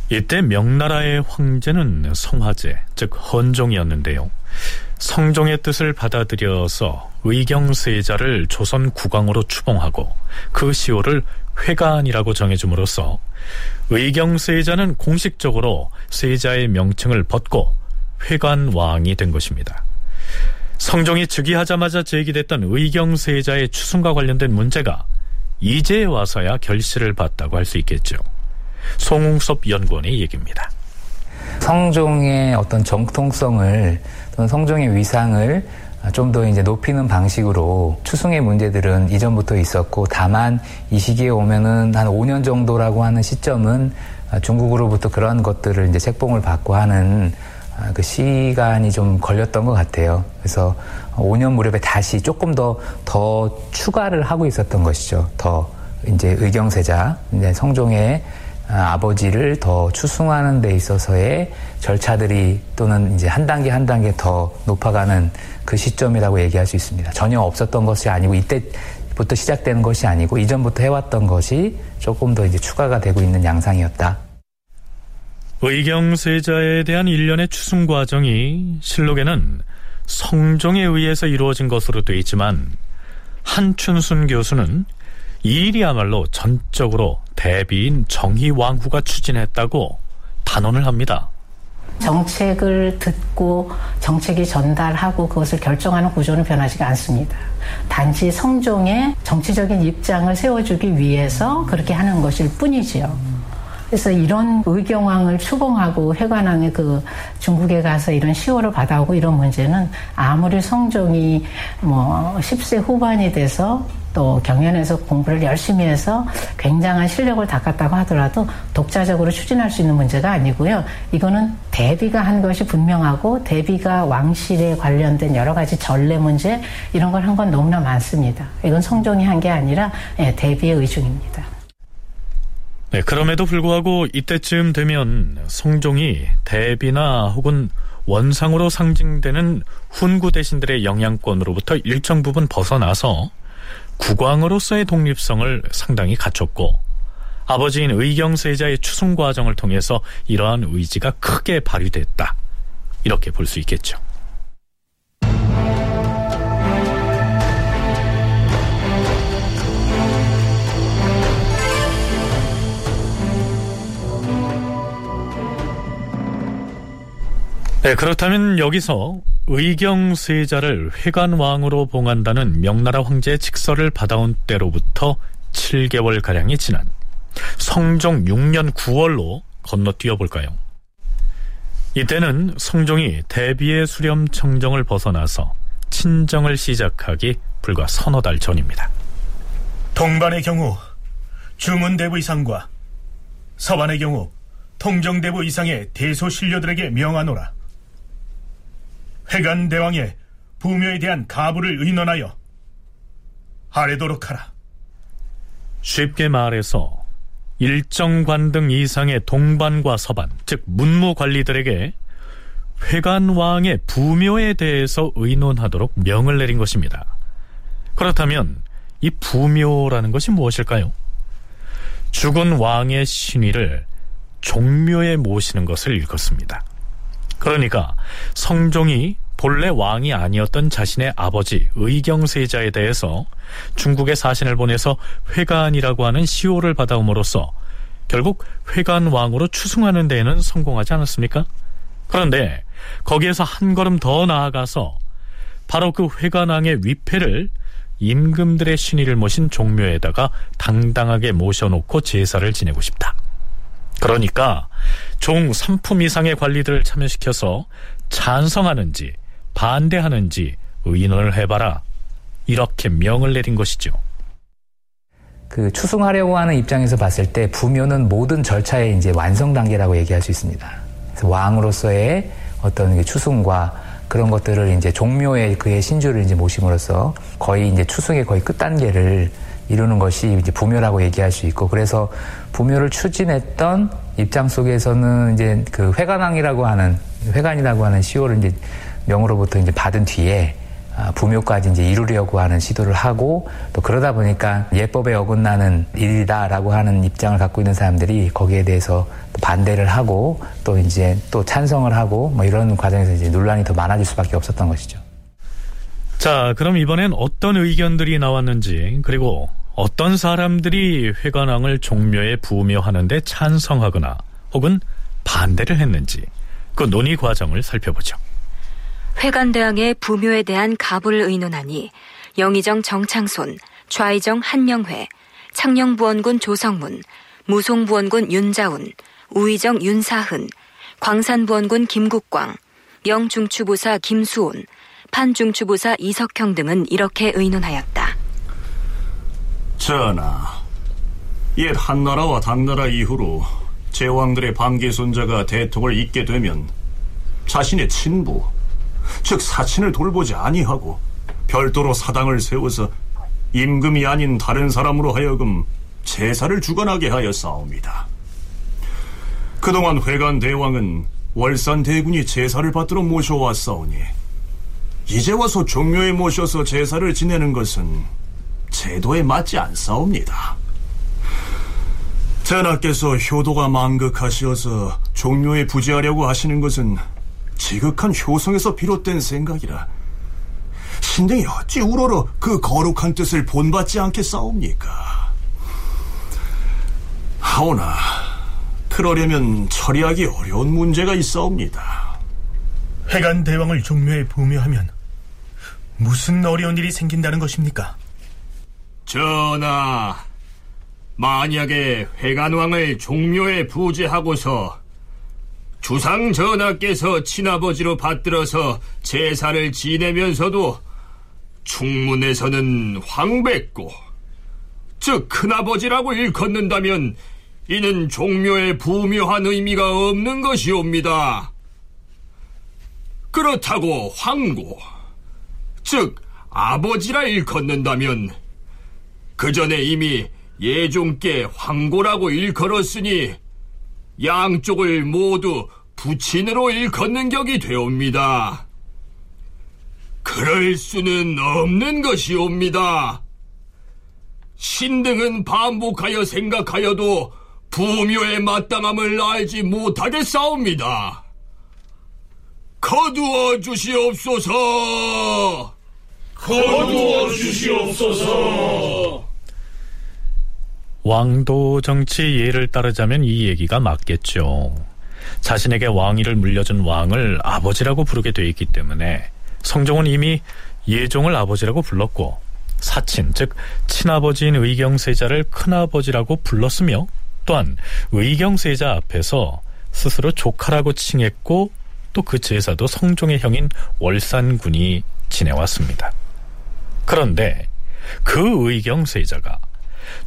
이때 명나라의 황제는 성화제, 즉 헌종이었는데요. 성종의 뜻을 받아들여서 의경세자를 조선 국왕으로 추봉하고 그 시호를 회관이라고 정해줌으로써 의경세자는 공식적으로 세자의 명칭을 벗고 회관왕이 된 것입니다. 성종이 즉위하자마자 제기됐던 의경세자의 추승과 관련된 문제가 이제 와서야 결실을 봤다고 할 수 있겠죠. 송웅섭 연구원의 얘기입니다. 성종의 어떤 정통성을 또는 성종의 위상을 좀 더 이제 높이는 방식으로 추승의 문제들은 이전부터 있었고 다만 이 시기에 오면은 한 5년 정도라고 하는 시점은 중국으로부터 그런 것들을 이제 책봉을 받고 하는 그 시간이 좀 걸렸던 것 같아요. 그래서 5년 무렵에 다시 조금 더, 더 추가를 하고 있었던 것이죠. 더 이제 의경세자, 이제 성종의 아버지를 더 추승하는 데 있어서의 절차들이 또는 이제 한 단계 한 단계 더 높아가는 그 시점이라고 얘기할 수 있습니다. 전혀 없었던 것이 아니고 이때부터 시작되는 것이 아니고 이전부터 해왔던 것이 조금 더 이제 추가가 되고 있는 양상이었다. 의경세자에 대한 일련의 추승 과정이 실록에는 성종에 의해서 이루어진 것으로 되어 있지만 한춘순 교수는 이 일이야말로 전적으로 대비인 정희왕후가 추진했다고 단언을 합니다. 정책을 듣고 정책이 전달하고 그것을 결정하는 구조는 변하지가 않습니다. 단지 성종의 정치적인 입장을 세워주기 위해서 그렇게 하는 것일 뿐이지요. 그래서 이런 의경왕을 추봉하고 회관왕의 그 중국에 가서 이런 시호를 받아오고 이런 문제는 아무리 성종이 뭐 10세 후반이 돼서 또 경연에서 공부를 열심히 해서 굉장한 실력을 닦았다고 하더라도 독자적으로 추진할 수 있는 문제가 아니고요. 이거는 대비가 한 것이 분명하고 대비가 왕실에 관련된 여러 가지 전례 문제 이런 걸 한 건 너무나 많습니다. 이건 성종이 한 게 아니라 예, 대비의 의중입니다. 네, 그럼에도 불구하고 이때쯤 되면 성종이 대비나 혹은 원상으로 상징되는 훈구 대신들의 영향권으로부터 일정 부분 벗어나서 국왕으로서의 독립성을 상당히 갖췄고 아버지인 의경세자의 추승 과정을 통해서 이러한 의지가 크게 발휘됐다. 이렇게 볼 수 있겠죠. 네, 그렇다면 여기서 의경세자를 회관왕으로 봉한다는 명나라 황제의 직서를 받아온 때로부터 7개월 가량이 지난 성종 6년 9월로 건너뛰어 볼까요? 이때는 성종이 대비의 수렴 청정을 벗어나서 친정을 시작하기 불과 서너 달 전입니다. 동반의 경우 주문대부 이상과 서반의 경우 통정대부 이상의 대소신료들에게 명하노라. 회관 대왕의 부묘에 대한 가부를 의논하여 아래도록 하라. 쉽게 말해서 일정 관 등 이상의 동반과 서반, 즉 문무 관리들에게 회관 왕의 부묘에 대해서 의논하도록 명을 내린 것입니다. 그렇다면 이 부묘라는 것이 무엇일까요? 죽은 왕의 신위를 종묘에 모시는 것을 일컫습니다. 그러니까 성종이 본래 왕이 아니었던 자신의 아버지 의경세자에 대해서 중국에 사신을 보내서 회관이라고 하는 시호를 받아옴으로써 결국 회관 왕으로 추승하는 데에는 성공하지 않았습니까? 그런데 거기에서 한 걸음 더 나아가서 바로 그 회관왕의 위패를 임금들의 신의를 모신 종묘에다가 당당하게 모셔놓고 제사를 지내고 싶다. 그러니까 종 3품 이상의 관리들을 참여시켜서 찬성하는지 반대하는지 의논을 해봐라. 이렇게 명을 내린 것이죠. 그 추승하려고 하는 입장에서 봤을 때 부묘는 모든 절차의 이제 완성 단계라고 얘기할 수 있습니다. 그래서 왕으로서의 어떤 추승과 그런 것들을 이제 종묘에 그의 신주를 이제 모심으로써 거의 이제 추승의 거의 끝 단계를 이루는 것이 이제 부묘라고 얘기할 수 있고 그래서 부묘를 추진했던 입장 속에서는 이제 그 회관왕이라고 하는 회관이라고 하는 시호를 이제 명으로부터 이제 받은 뒤에 아, 부묘까지 이제 이루려고 하는 시도를 하고 또 그러다 보니까 예법에 어긋나는 일이다라고 하는 입장을 갖고 있는 사람들이 거기에 대해서 반대를 하고 또 이제 또 찬성을 하고 뭐 이런 과정에서 이제 논란이 더 많아질 수밖에 없었던 것이죠. 자, 그럼 이번엔 어떤 의견들이 나왔는지 그리고 어떤 사람들이 회관왕을 종묘에 부묘하는데 찬성하거나 혹은 반대를 했는지 그 논의 과정을 살펴보죠. 회관대왕의 부묘에 대한 가불을 의논하니 영의정 정창손, 좌의정 한명회, 창녕부원군 조성문, 무송부원군 윤자운, 우의정 윤사흔, 광산부원군 김국광, 명중추부사 김수온, 판중추부사 이석형 등은 이렇게 의논하였다. 전하, 옛 한나라와 당나라 이후로 제왕들의 반기 손자가 대통을 잇게 되면 자신의 친부, 즉 사친을 돌보지 아니하고 별도로 사당을 세워서 임금이 아닌 다른 사람으로 하여금 제사를 주관하게 하여 싸웁니다. 그동안 회관 대왕은 월산 대군이 제사를 받들어 모셔왔사오니 이제 와서 종묘에 모셔서 제사를 지내는 것은 제도에 맞지 않사옵니다. 전하께서 효도가 망극하시어서 종묘에 부지하려고 하시는 것은 지극한 효성에서 비롯된 생각이라 신등이 어찌 우러러 그 거룩한 뜻을 본받지 않겠사옵니까? 하오나 그러려면 처리하기 어려운 문제가 있사옵니다. 회관 대왕을 종묘에 부묘하면 무슨 어려운 일이 생긴다는 것입니까? 전하, 만약에 회관왕을 종묘에 부제하고서 주상 전하께서 친아버지로 받들어서 제사를 지내면서도 충문에서는 황백고 즉 큰아버지라고 일컫는다면 이는 종묘에 부묘한 의미가 없는 것이옵니다. 그렇다고 황고 즉 아버지라 일컫는다면 그 전에 이미 예종께 황고라고 일컬었으니 양쪽을 모두 부친으로 일컫는 격이 되옵니다. 그럴 수는 없는 것이옵니다. 신등은 반복하여 생각하여도 부묘의 마땅함을 알지 못하겠사옵니다. 거두어 주시옵소서! 거두어 주시옵소서! 왕도 정치 예를 따르자면 이 얘기가 맞겠죠. 자신에게 왕위를 물려준 왕을 아버지라고 부르게 돼 있기 때문에 성종은 이미 예종을 아버지라고 불렀고 사친 즉 친아버지인 의경세자를 큰아버지라고 불렀으며 또한 의경세자 앞에서 스스로 조카라고 칭했고 또 그 제사도 성종의 형인 월산군이 지내왔습니다. 그런데 그 의경세자가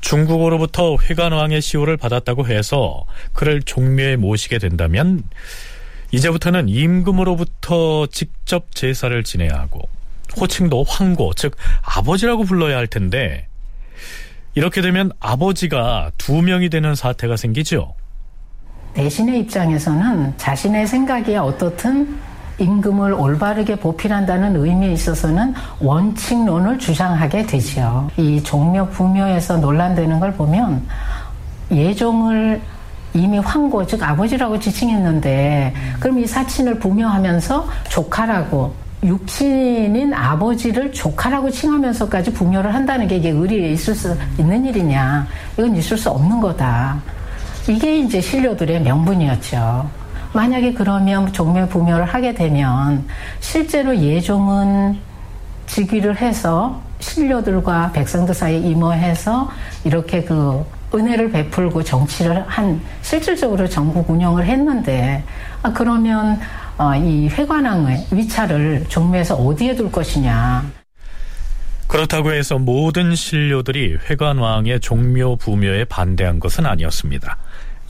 중국으로부터 회관왕의 시호를 받았다고 해서 그를 종묘에 모시게 된다면 이제부터는 임금으로부터 직접 제사를 지내야 하고 호칭도 황고 즉 아버지라고 불러야 할 텐데 이렇게 되면 아버지가 두 명이 되는 사태가 생기죠. 대신의 입장에서는 자신의 생각이 어떻든 임금을 올바르게 보필한다는 의미에 있어서는 원칙론을 주장하게 되지요. 이 종묘 부묘에서 논란되는 걸 보면 예종을 이미 황고 즉 아버지라고 지칭했는데 그럼 이 사친을 부묘하면서 조카라고 육신인 아버지를 조카라고 칭하면서까지 부묘를 한다는 게 이게 의리에 있을 수 있는 일이냐? 이건 있을 수 없는 거다. 이게 이제 신료들의 명분이었죠 만약에 그러면 종묘 부묘를 하게 되면 실제로 예종은 즉위를 해서 신료들과 백성들 사이에 임호해서 이렇게 그 은혜를 베풀고 정치를 한 실질적으로 전국 운영을 했는데 아 그러면 어, 이 회관왕의 위차를 종묘에서 어디에 둘 것이냐. 그렇다고 해서 모든 신료들이 회관왕의 종묘 부묘에 반대한 것은 아니었습니다.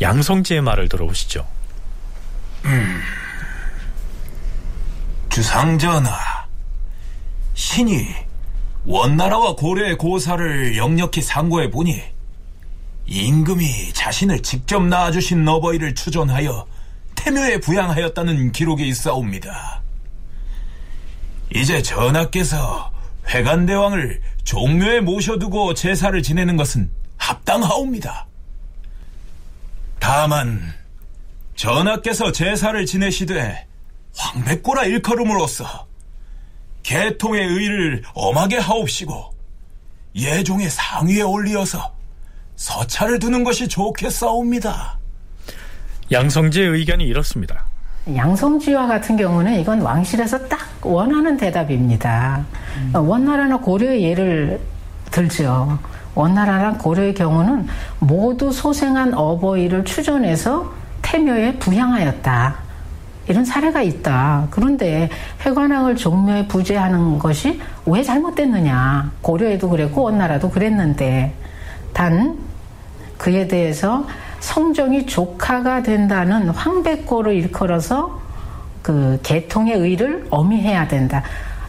양성지의 말을 들어보시죠. 음, 주상전하, 신이 원나라와 고려의 고사를 역력히 상고해 보니 임금이 자신을 직접 낳아주신 너버이를 추존하여 태묘에 부양하였다는 기록이 있사옵니다. 이제 전하께서 회관대왕을 종묘에 모셔두고 제사를 지내는 것은 합당하옵니다. 다만 전하께서 제사를 지내시되 황백고라 일컬음으로써 개통의 의를 엄하게 하옵시고 예종의 상위에 올리어서 서차를 두는 것이 좋겠사옵니다. 양성지의 의견이 이렇습니다. 양성지와 같은 경우는 이건 왕실에서 딱 원하는 대답입니다. 음. 원나라나 고려의 예를 들죠. 원나라랑 고려의 경우는 모두 소생한 어버이를 추존해서 태묘에 부양하였다. 이런 사례가 있다. 그런데 회관왕을 종묘에 부재하는 것이 왜 잘못됐느냐. 고려에도 그랬고 원나라도 그랬는데 단 그에 대해서 성종이 조카가 된다는 황백고를 일컬어서 그 개통의 의를 어미해야 된다.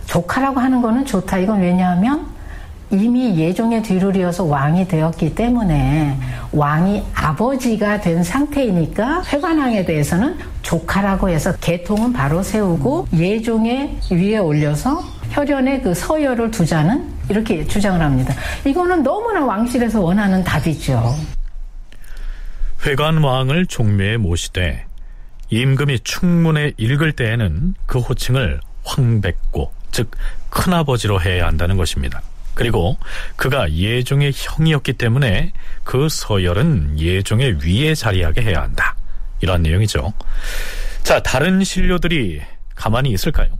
조카라고 하는 거는 좋다. 이건 왜냐하면 이미 예종의 뒤를 이어서 왕이 되었기 때문에 왕이 아버지가 된 상태이니까 회관왕에 대해서는 조카라고 해서 개통은 바로 세우고 예종의 위에 올려서 혈연의 그 서열을 두자는 이렇게 주장을 합니다. 이거는 너무나 왕실에서 원하는 답이죠. 회관 왕을 종묘에 모시되 임금이 충문에 읽을 때에는 그 호칭을 황백고 즉 큰아버지로 해야 한다는 것입니다. 그리고 그가 예종의 형이었기 때문에 그 서열은 예종의 위에 자리하게 해야 한다. 이런 내용이죠. 자, 다른 신료들이 가만히 있을까요?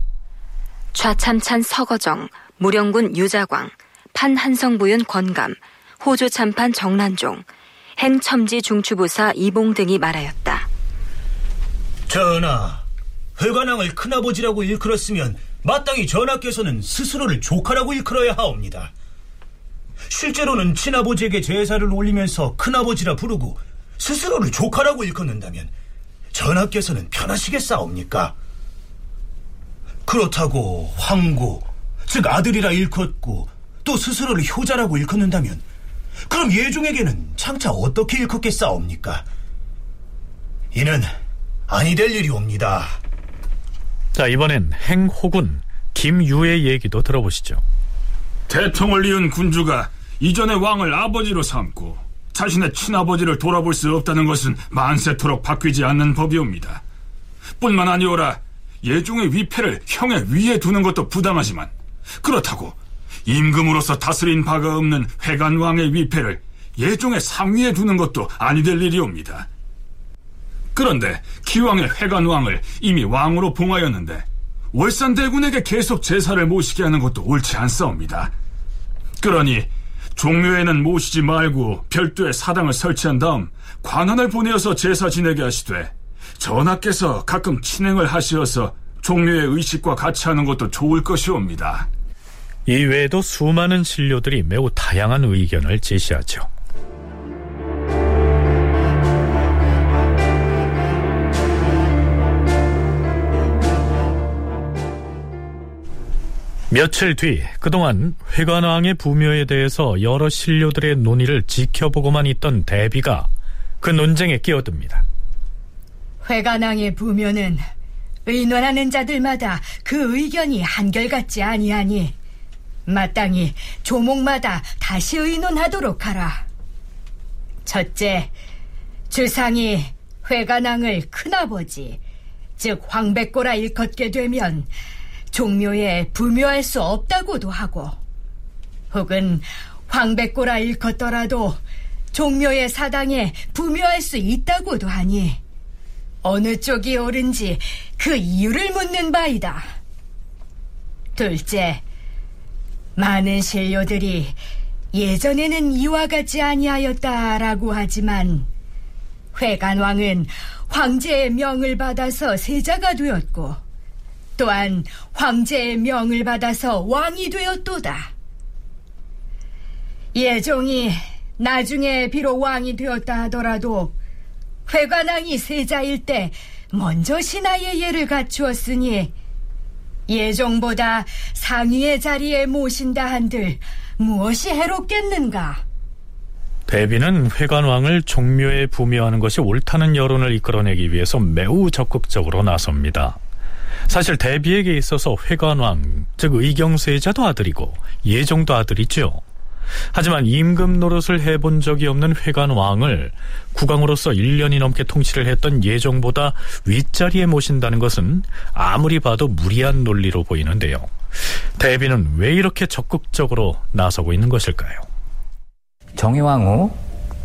좌참찬 서거정, 무령군 유자광, 판한성부윤 권감, 호조참판 정란종, 행첨지 중추부사 이봉 등이 말하였다. 전하, 회관왕을 큰아버지라고 일컬었으면 마땅히 전하께서는 스스로를 조카라고 일컬어야 하옵니다. 실제로는 친아버지에게 제사를 올리면서 큰아버지라 부르고 스스로를 조카라고 일컫는다면 전하께서는 편하시겠사옵니까? 그렇다고 황고, 즉 아들이라 일컫고 또 스스로를 효자라고 일컫는다면 그럼 예종에게는 장차 어떻게 일컫겠사옵니까? 이는 아니 될 일이옵니다. 자, 이번엔 행호군 김유의 얘기도 들어보시죠. 대통을 이은 군주가 이전의 왕을 아버지로 삼고 자신의 친아버지를 돌아볼 수 없다는 것은 만세토록 바뀌지 않는 법이옵니다. 뿐만 아니오라 예종의 위패를 형의 위에 두는 것도 부당하지만 그렇다고 임금으로서 다스린 바가 없는 회관왕의 위패를 예종의 상위에 두는 것도 아니 될 일이옵니다. 그런데 기왕의 회관왕을 이미 왕으로 봉하였는데 월산대군에게 계속 제사를 모시게 하는 것도 옳지 않사옵니다. 그러니 종묘에는 모시지 말고 별도의 사당을 설치한 다음 관원을 보내어서 제사 지내게 하시되 전하께서 가끔 친행을 하시어서 종묘의 의식과 같이 하는 것도 좋을 것이옵니다. 이외에도 수많은 신료들이 매우 다양한 의견을 제시하죠. 며칠 뒤 그동안 회관왕의 부묘에 대해서 여러 신료들의 논의를 지켜보고만 있던 대비가 그 논쟁에 끼어듭니다. 회관왕의 부묘는 의논하는 자들마다 그 의견이 한결같지 아니하니 마땅히 조목마다 다시 의논하도록 하라. 첫째, 주상이 회관왕을 큰아버지, 즉 황백고라 일컫게 되면 종묘에 부묘할 수 없다고도 하고 혹은 황백고라 일컫더라도 종묘의 사당에 부묘할 수 있다고도 하니 어느 쪽이 옳은지 그 이유를 묻는 바이다. 둘째, 많은 신료들이 예전에는 이와 같지 아니하였다라고 하지만 회관왕은 황제의 명을 받아서 세자가 되었고 또한 황제의 명을 받아서 왕이 되었도다. 예종이 나중에 비록 왕이 되었다 하더라도 회관왕이 세자일 때 먼저 신하의 예를 갖추었으니 예종보다 상위의 자리에 모신다 한들 무엇이 해롭겠는가? 대비는 회관왕을 종묘에 부묘하는 것이 옳다는 여론을 이끌어내기 위해서 매우 적극적으로 나섭니다. 사실 대비에게 있어서 회관왕, 즉 의경세자도 아들이고 예종도 아들이죠. 하지만 임금 노릇을 해본 적이 없는 회관왕을 국왕으로서 1년이 넘게 통치를 했던 예종보다 윗자리에 모신다는 것은 아무리 봐도 무리한 논리로 보이는데요. 대비는 왜 이렇게 적극적으로 나서고 있는 것일까요? 정의왕후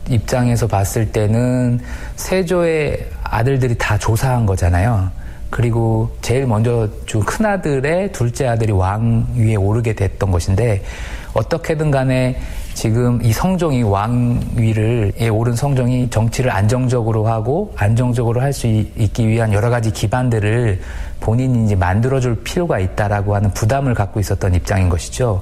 입장에서 봤을 때는 세조의 아들들이 다 조사한 거잖아요. 그리고 제일 먼저 준 큰아들의 둘째 아들이 왕 위에 오르게 됐던 것인데 어떻게든 간에 지금 이 성종이 왕위를 에 오른 성종이 정치를 안정적으로 하고 안정적으로 할 수 있기 위한 여러 가지 기반들을 본인이 이제 만들어줄 필요가 있다라고 하는 부담을 갖고 있었던 입장인 것이죠.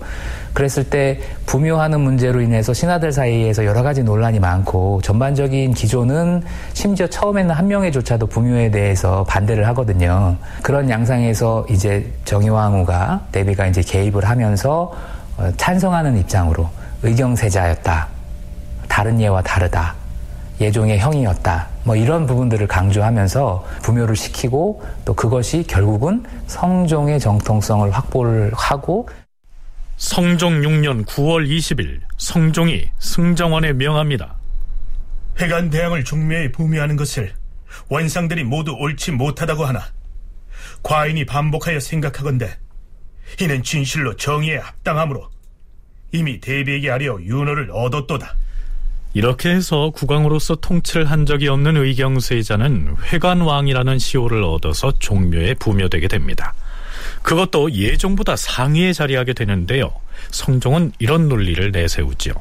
그랬을 때 부묘하는 문제로 인해서 신하들 사이에서 여러 가지 논란이 많고 전반적인 기조는 심지어 처음에는 한 명의조차도 부묘에 대해서 반대를 하거든요. 그런 양상에서 이제 정의왕후가 대비가 이제 개입을 하면서 어, 찬성하는 입장으로 의경세자였다. 다른 예와 다르다. 예종의 형이었다. 뭐 이런 부분들을 강조하면서 부묘를 시키고 또 그것이 결국은 성종의 정통성을 확보를 하고 성종 6년 9월 20일 성종이 승정원에 명합니다. 회관 대왕을 종묘에 부묘하는 것을 원상들이 모두 옳지 못하다고 하나 과인이 반복하여 생각하건대 이는 진실로 정의에 합당하므로 이미 대비에게 하려 윤호를 얻었도다. 이렇게 해서 국왕으로서 통치를 한 적이 없는 의경세자는 회관왕이라는 시호를 얻어서 종묘에 부묘되게 됩니다. 그것도 예종보다 상위에 자리하게 되는데요. 성종은 이런 논리를 내세우지요.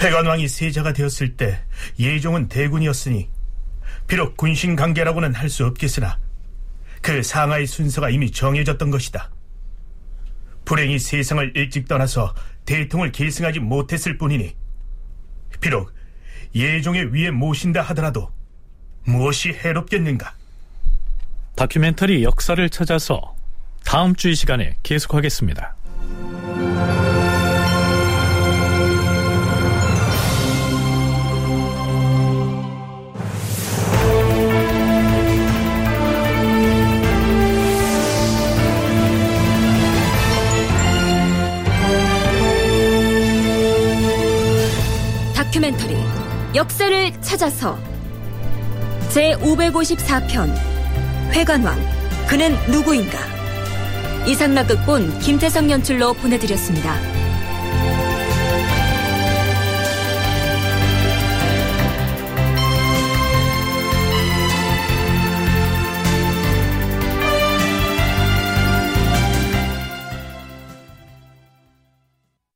회관왕이 세자가 되었을 때 예종은 대군이었으니 비록 군신 관계라고는 할 수 없겠으나 그 상하의 순서가 이미 정해졌던 것이다. 불행히 세상을 일찍 떠나서 대통을 계승하지 못했을 뿐이니 비록 예종의 위에 모신다 하더라도 무엇이 해롭겠는가? 다큐멘터리 역사를 찾아서 다음 주이 시간에 계속하겠습니다. 역사를 찾아서 제 554편 회관왕 그는 누구인가 이상락 극본 김태성 연출로 보내드렸습니다.